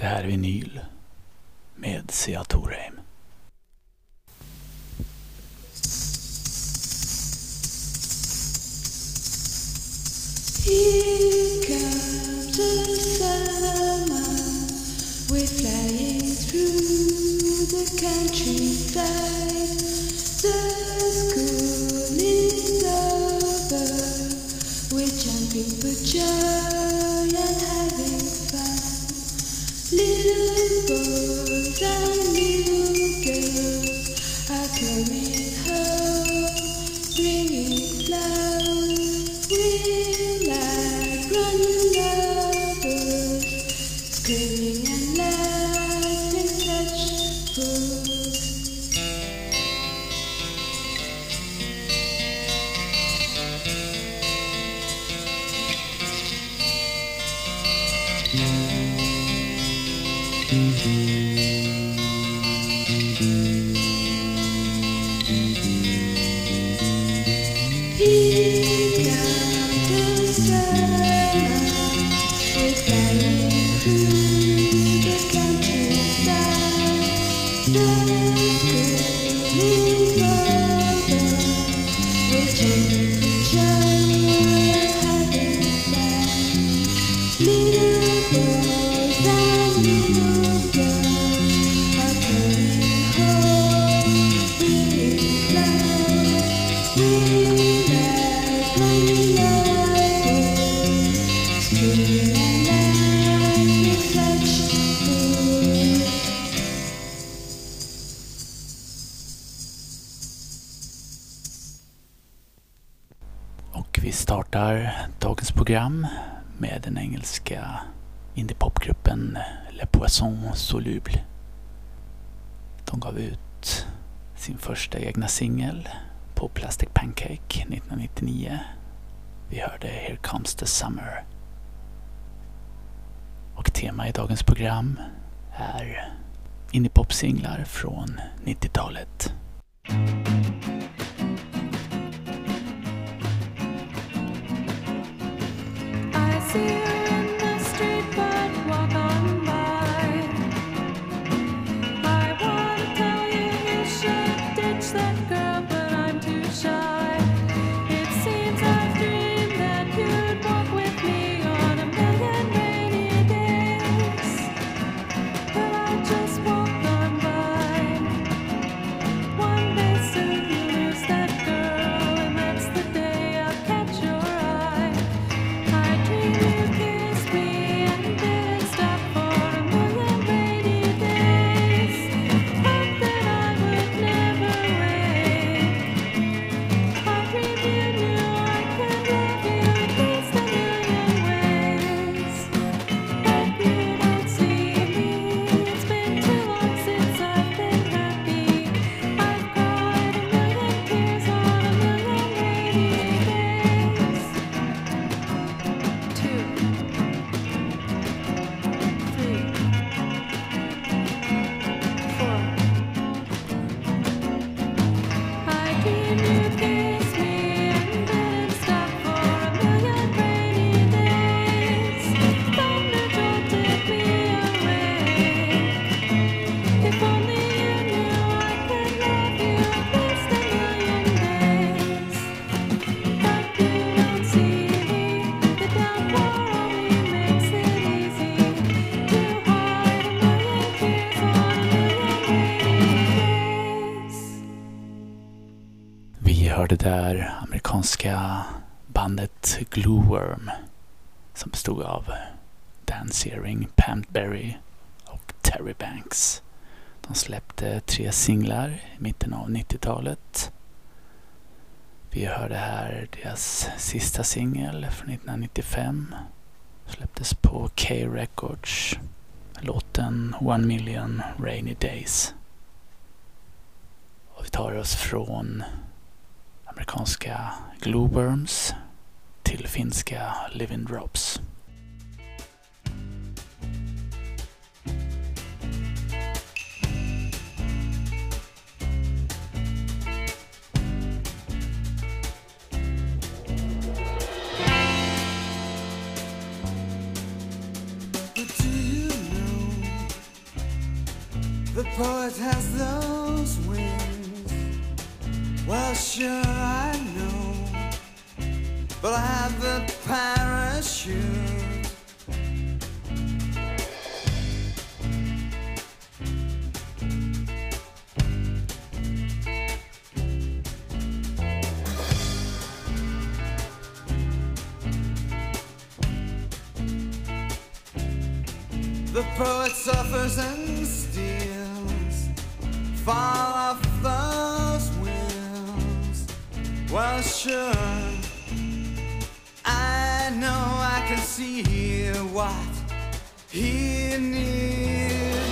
Det här är vinyl med Sia Torheim. Here comes the summer, we're flying through the countryside. The school is over, we're jumping for joy and having. you, Benjamin. Vi startar dagens program med den engelska indiepopgruppen Le Poisson Soluble. De gav ut sin första egna singel på Plastic Pancake 1999. Vi hörde Here Comes the Summer. Och tema i dagens program är indiepopsinglar från 90-talet. See amerikanska bandet Glowworm som bestod av Dan Searing, Pam Berry och Terry Banks. De släppte tre singlar i mitten av 90-talet. Vi hörde här deras sista singel från 1995. Släpptes på K Records. Låten One Million Rainy Days. Och vi tar oss från amerikanska Glowworms till finska Living Drops. The poet has wings. Well, sure, I know. But I have the parachute. The poet suffers and steals, fall Well, sure, I know I can see here what he needs.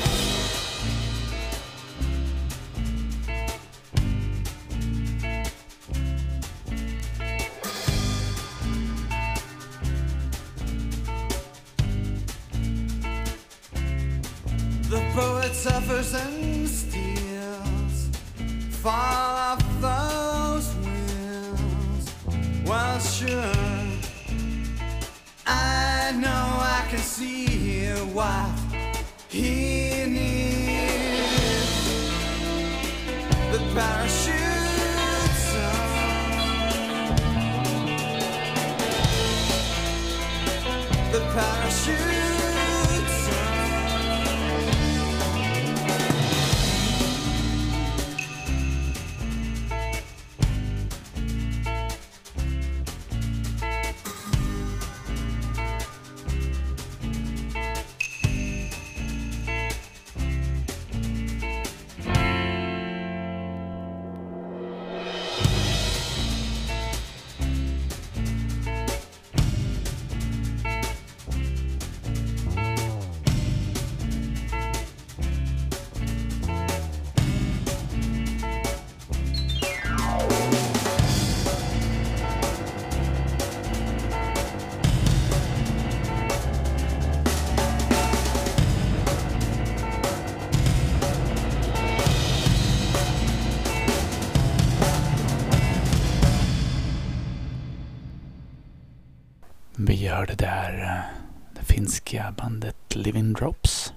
Finska bandet Living Drops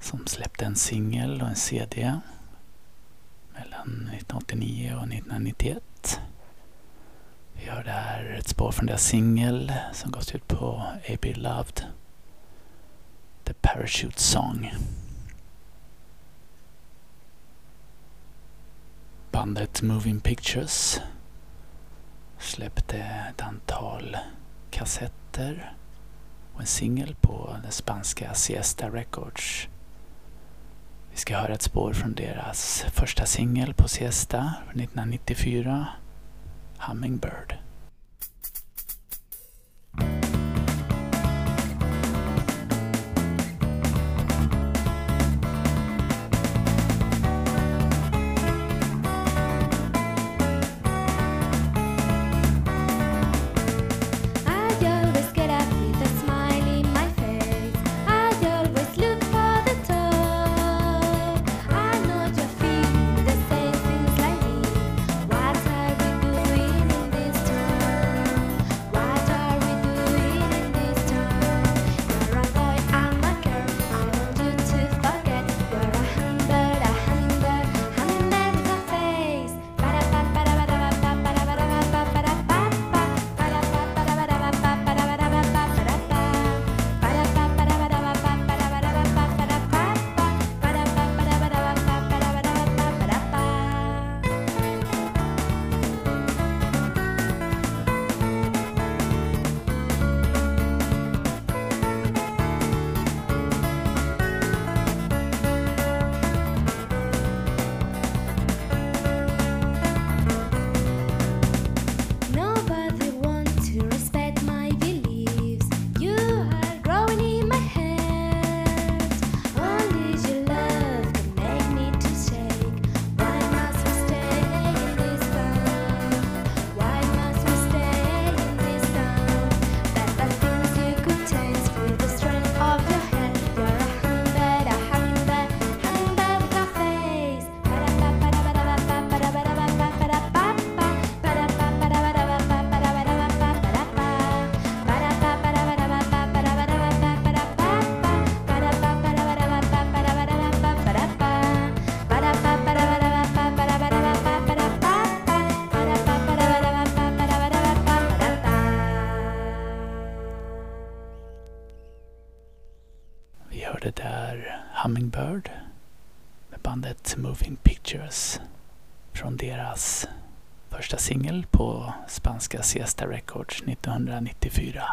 som släppte en singel och en CD mellan 1989 och 1991. Vi har där ett spår från deras singel som gavs ut på AB Loved. The Parachute Song. Bandet Moving Pictures släppte ett antal kassetter en singel på den spanska Siesta Records. Vi ska höra ett spår från deras första singel på Siesta 1994, Hummingbird. Singel på spanska Siesta Records 1994.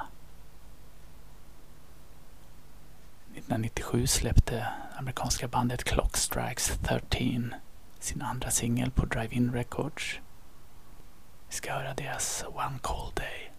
1997 släppte amerikanska bandet Clock Strikes 13 sin andra singel på Drive-In Records. Vi ska höra deras One Cold Day.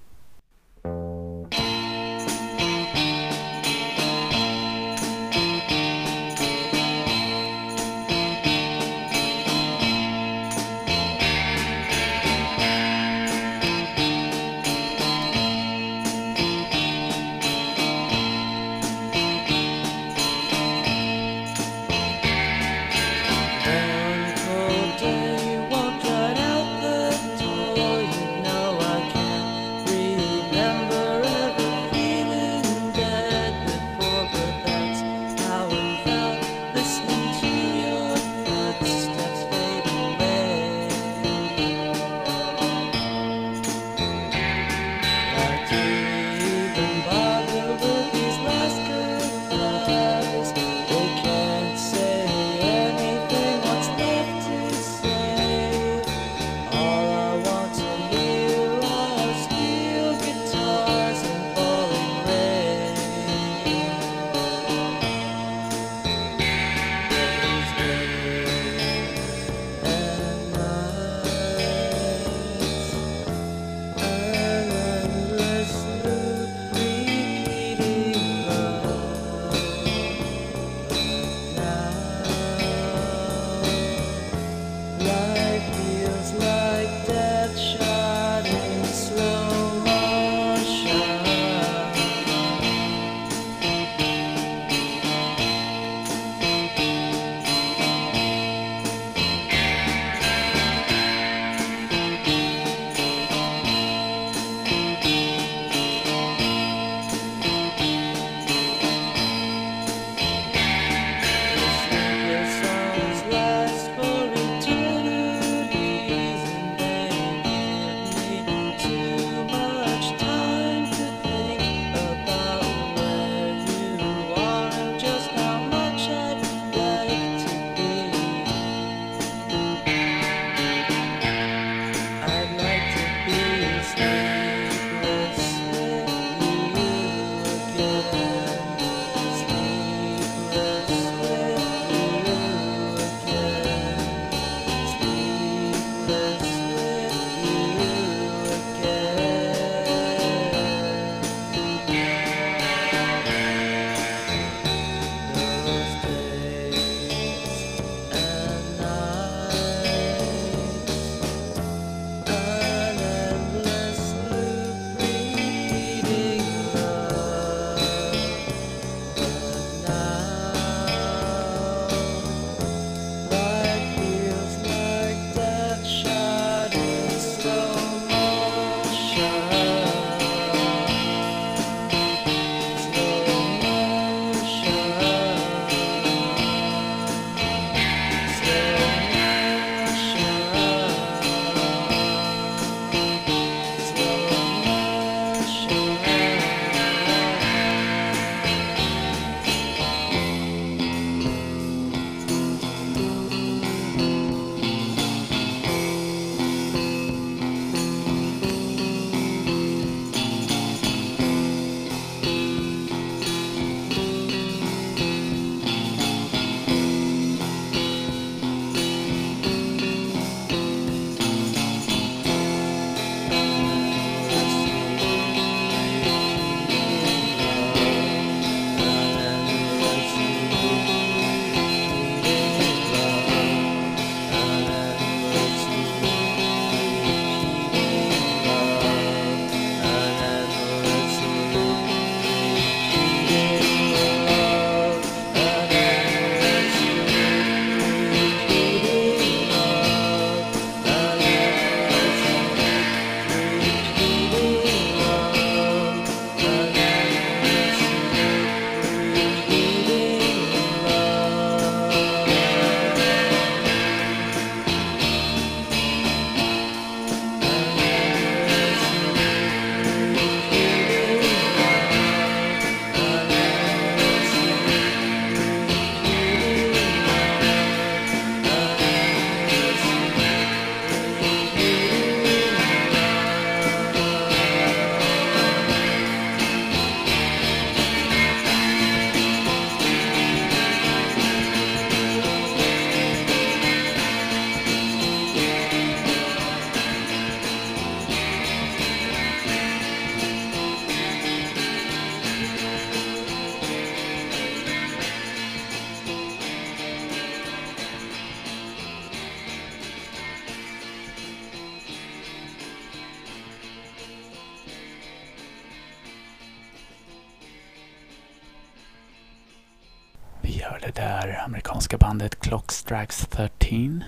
Clock Strikes 13.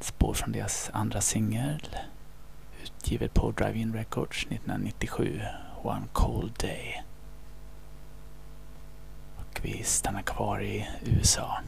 Spår från deras andra singel. Utgivet på Drive-In Records 1997. One Cold Day. Och vi stannar kvar i USA.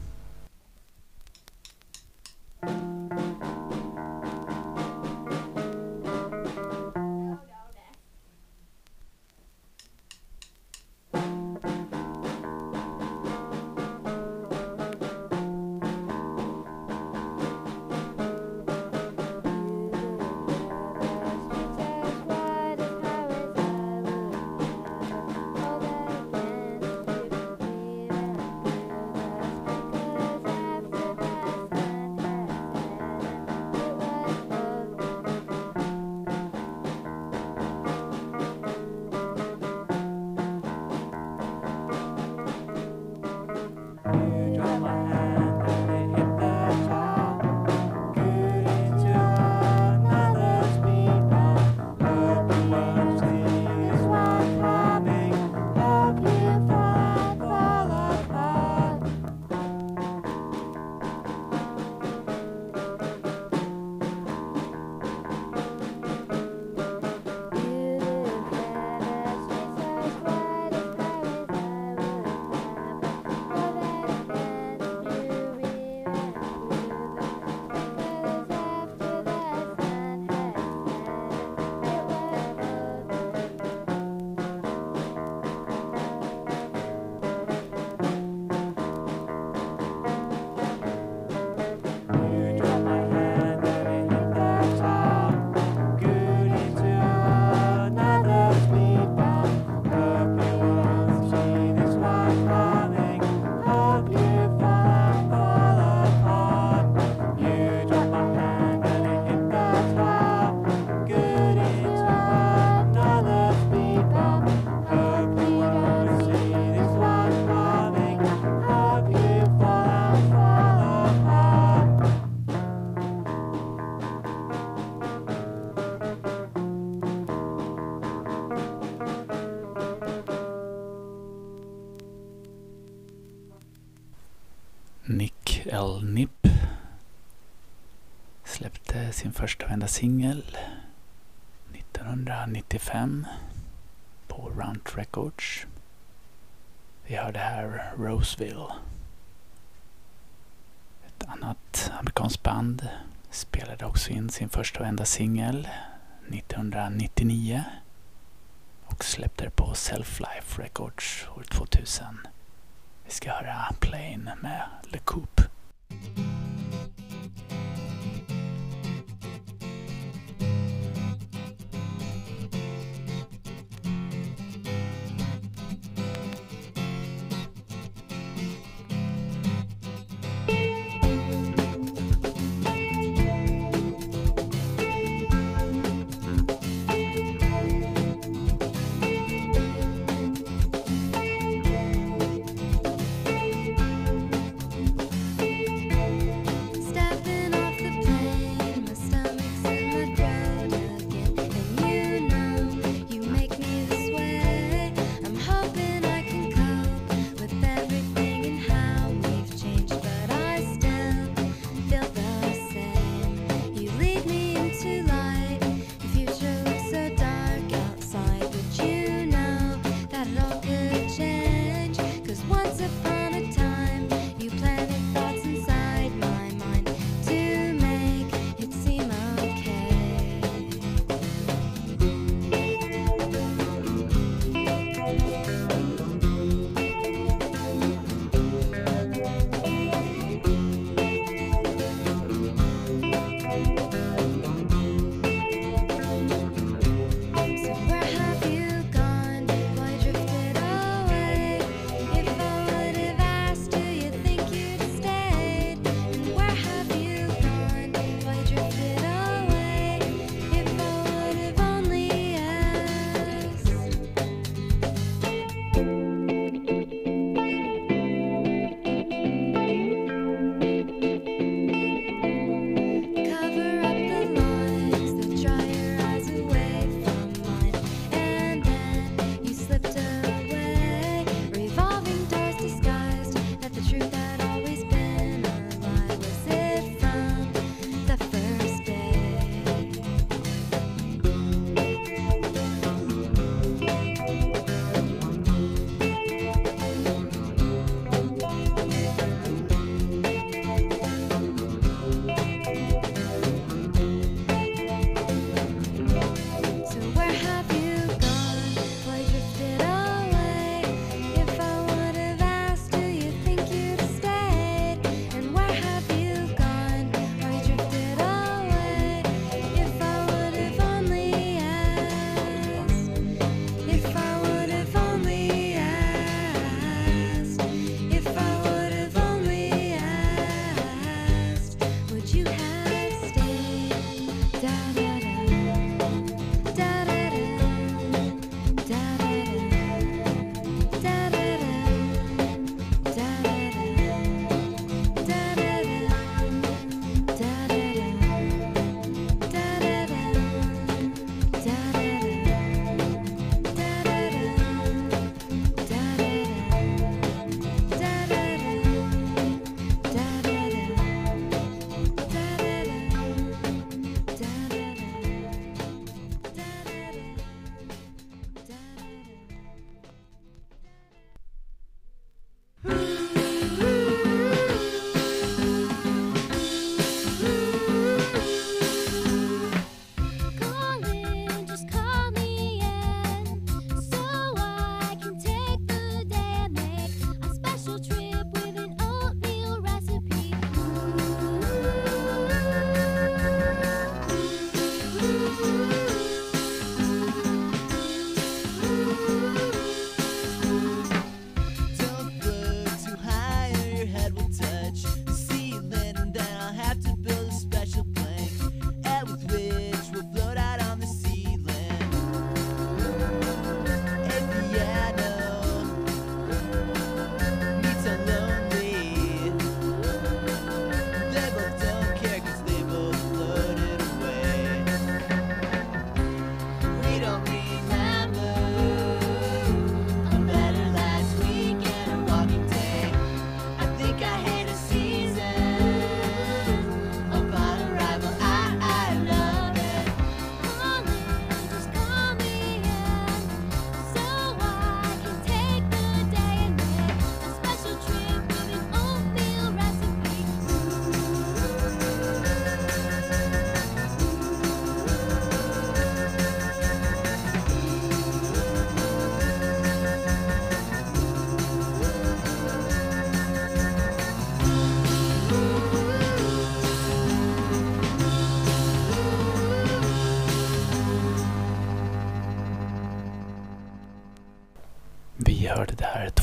Singel 1995 på Runt Records. Vi hörde här Roseville. Ett annat amerikanskt band spelade också in sin första och enda singel 1999 och släppte det på Self-Life Records år 2000. Vi ska höra Plane med Le Coupe.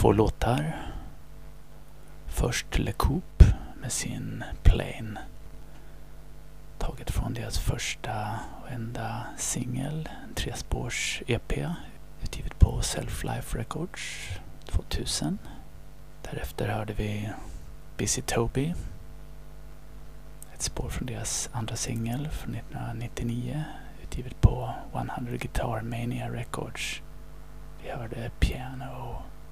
två låtar. Först Le Coupe med sin Plane. Taget från deras första och enda singel, en trespårs EP utgivet på Self Life Records 2000. Därefter hörde vi Busy Toby. Ett spår från deras andra singel från 1999 utgivet på 100 Guitar Mania Records. Vi hörde Piano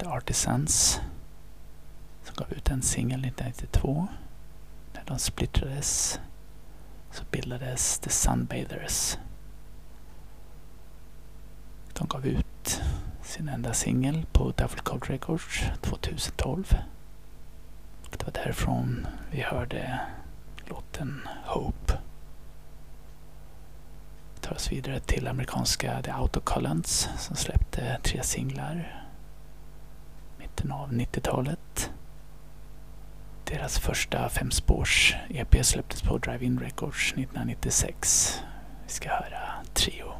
heter Artisans. Som gav ut en singel 1992. När de splittrades så bildades The Sunbathers. De gav ut sin enda singel på Duffel Code Records 2012. Det var därifrån vi hörde låten Hope. Vi tar oss vidare till amerikanska The Autocollants som släppte tre singlar mitten av 90-talet. Deras första femspårs-EP släpptes på Drive-In Records 1996. Vi ska höra Trio.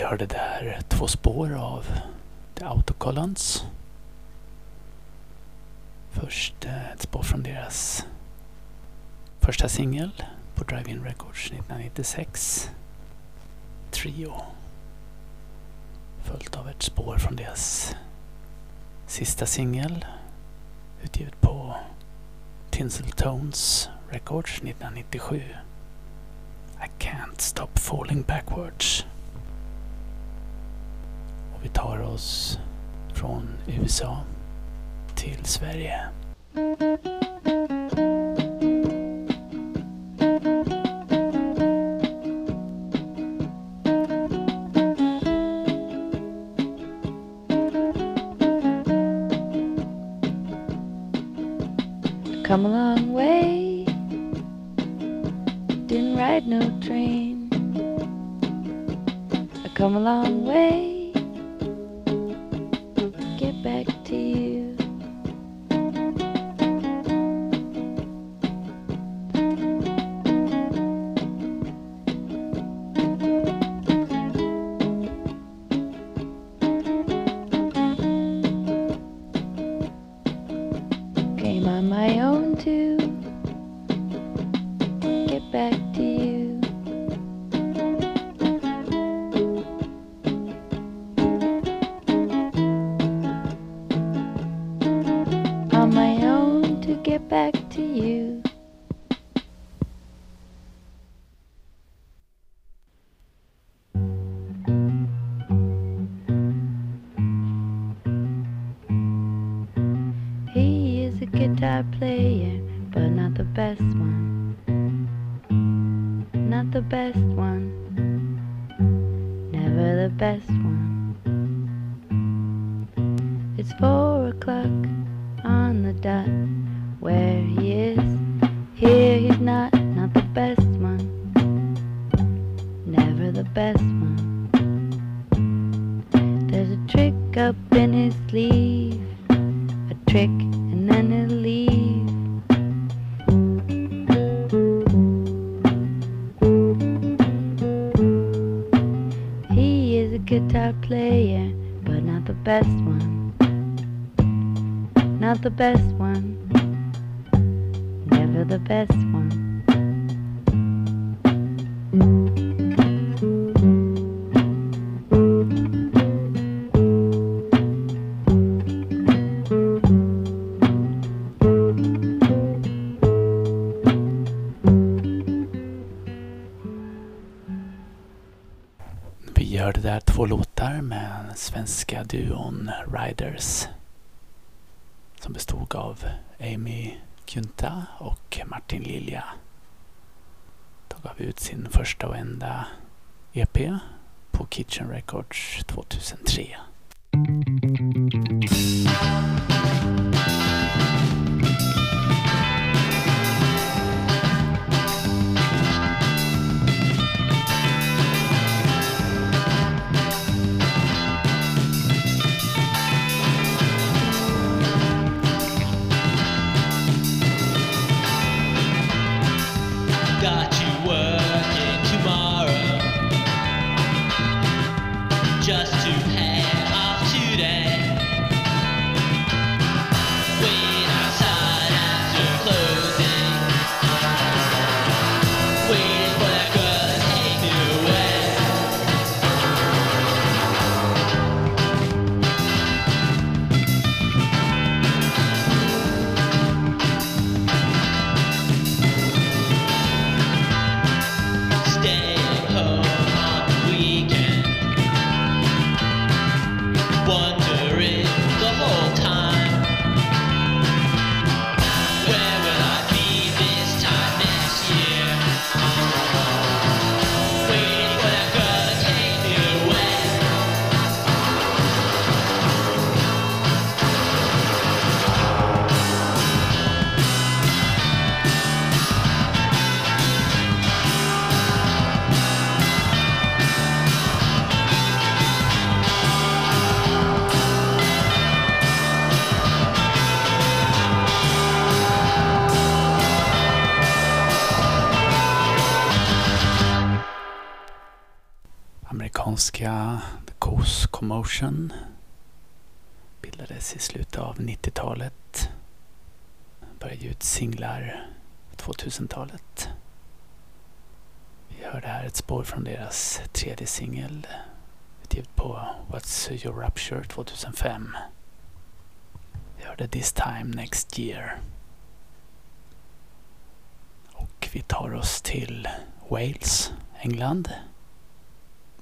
Hörde där två spår av The Autocollants. Först eh, ett spår från deras första singel på Drive-In Records 1996. Trio. Följt av ett spår från deras sista singel utgivet på Tinsel Tones Records 1997. I can't stop falling backwards. Vi tar oss från USA till Sverige. Guitar player, but not the best one. Not the best one. Never the best one. It's four o'clock on the dot. Where he is, here he's not. Not the best one. Never the best one. Best Motion bildades i slutet av 90-talet. Började ut singlar 2000-talet. Vi hörde här ett spår från deras tredje singel utgivet på What's Your Rupture 2005. Vi hörde This Time Next Year. Och vi tar oss till Wales, England.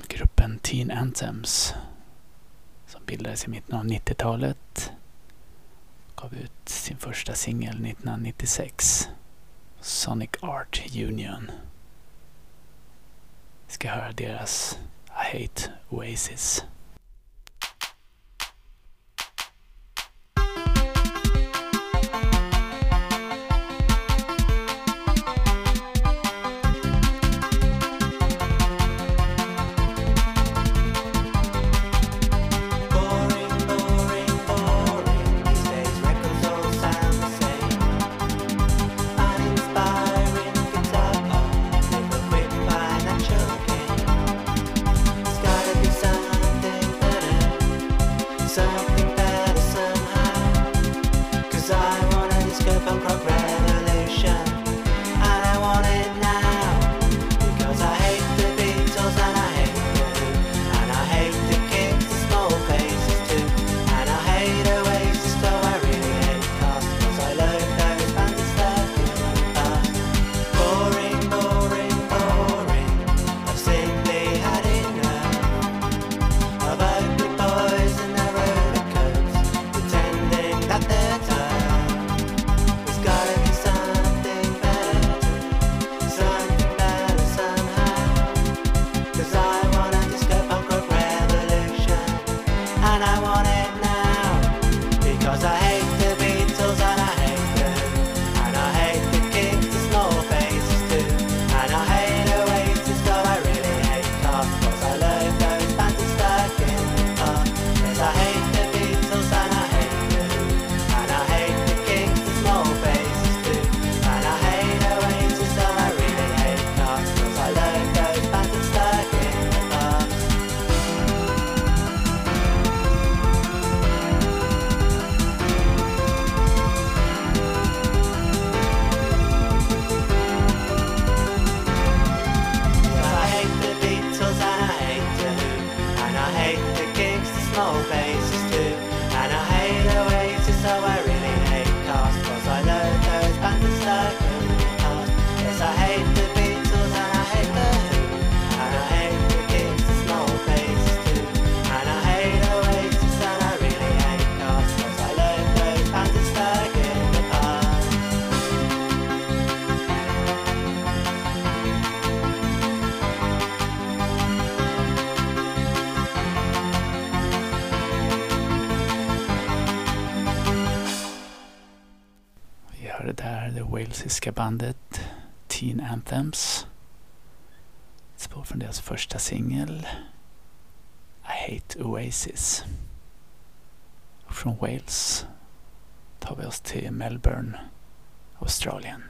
Gruppen Teen Anthems som bildades i mitten av 90-talet. Gav ut sin första singel 1996. Sonic Art Union. Vi ska höra deras I Hate Oasis. bandet Teen Anthems. Ett spår från deras första singel I Hate Oasis. Och från Wales tar vi oss till Melbourne, Australien.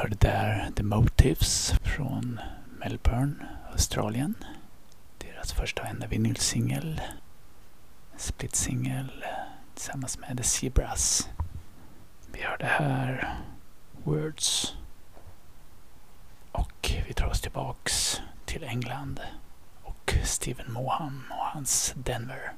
hörde där The Motives från Melbourne, Australien. Deras första och enda vinylsingel. Splitsingel tillsammans med The Zebras. Vi hörde här Words. Och vi tar oss tillbaks till England och Stephen Moham och hans Denver.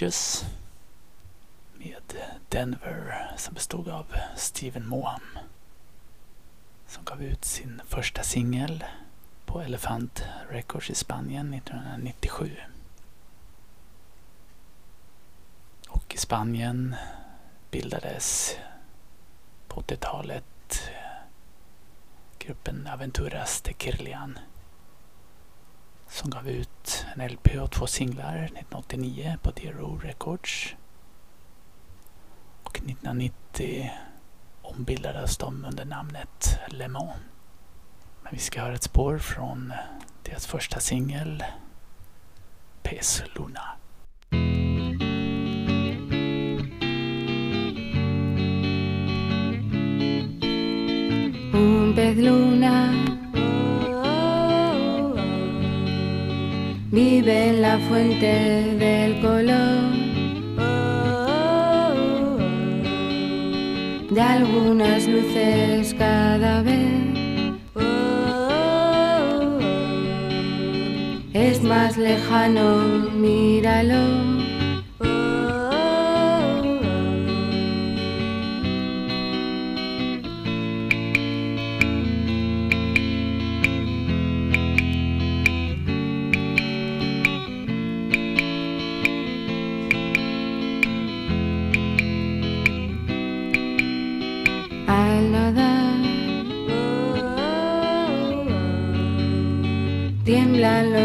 Word med Denver som bestod av Steven Moham som gav ut sin första singel på Elephant Records i Spanien 1997. Och i Spanien bildades på 80-talet gruppen Aventuras de Kirlian som gav ut en LP och två singlar 1989 på Dero Records. Och 1990 ombildades de under namnet Le Mans. Men vi ska höra ett spår från deras första singel Pes Luna. Vive en la fuente del color de algunas luces cada vez. Es más lejano, míralo.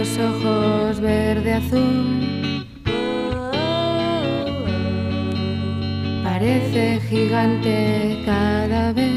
Los ojos verde azul. Parece gigante cada vez.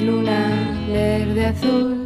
Luna, verde azul.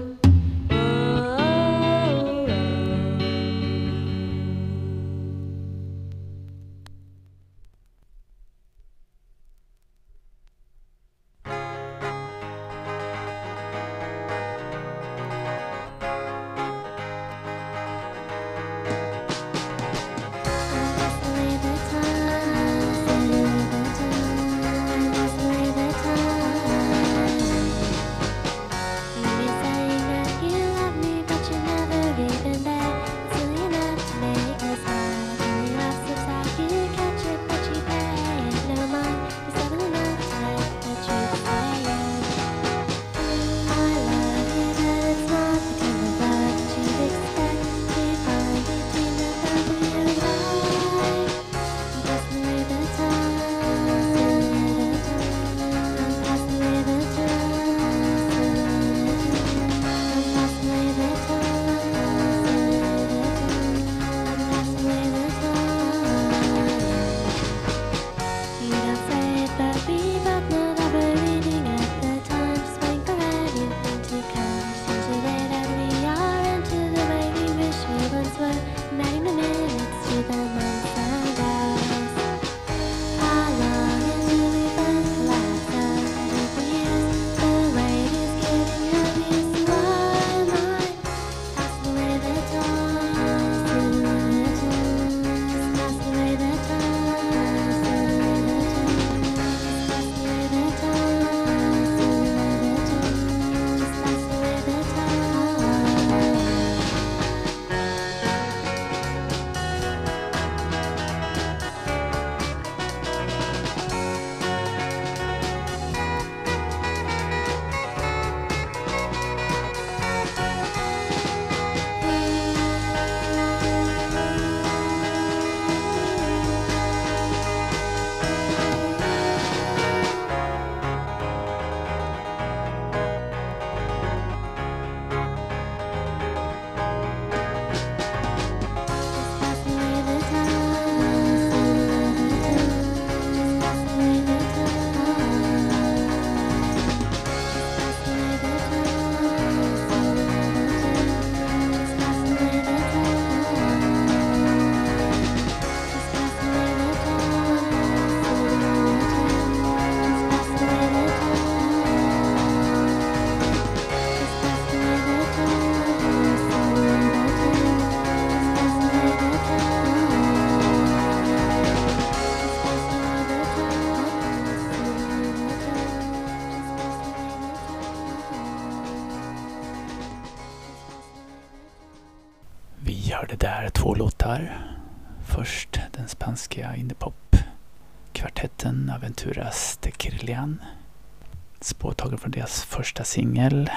Från deras första singel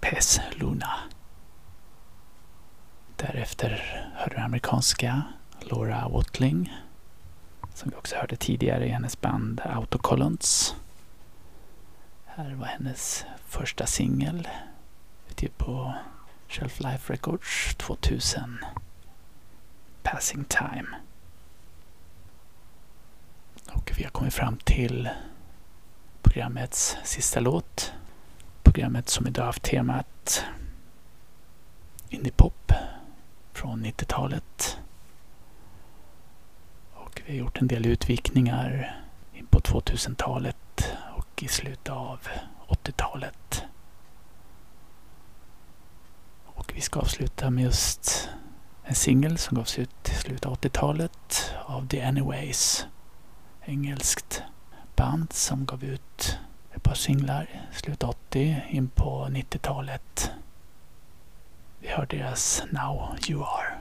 Pes Luna. Därefter hörde den amerikanska Laura Watling som vi också hörde tidigare i hennes band Autocollons. Här var hennes första singel utgiven på Shelf Life Records 2000. Passing Time. Och vi har kommit fram till programmets sista låt. Programmet som idag haft temat indiepop från 90-talet. Och vi har gjort en del utvikningar in på 2000-talet och i slutet av 80-talet. Och vi ska avsluta med just en singel som gavs ut i slutet av 80-talet av The Anyways. Engelskt band som gav ut ett par singlar Slut 80 in på 90-talet. Vi hör deras Now You Are.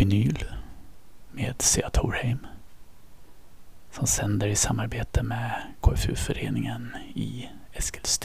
Vinyl med Sea Torheim som sänder i samarbete med KFU-föreningen i Eskilstuna.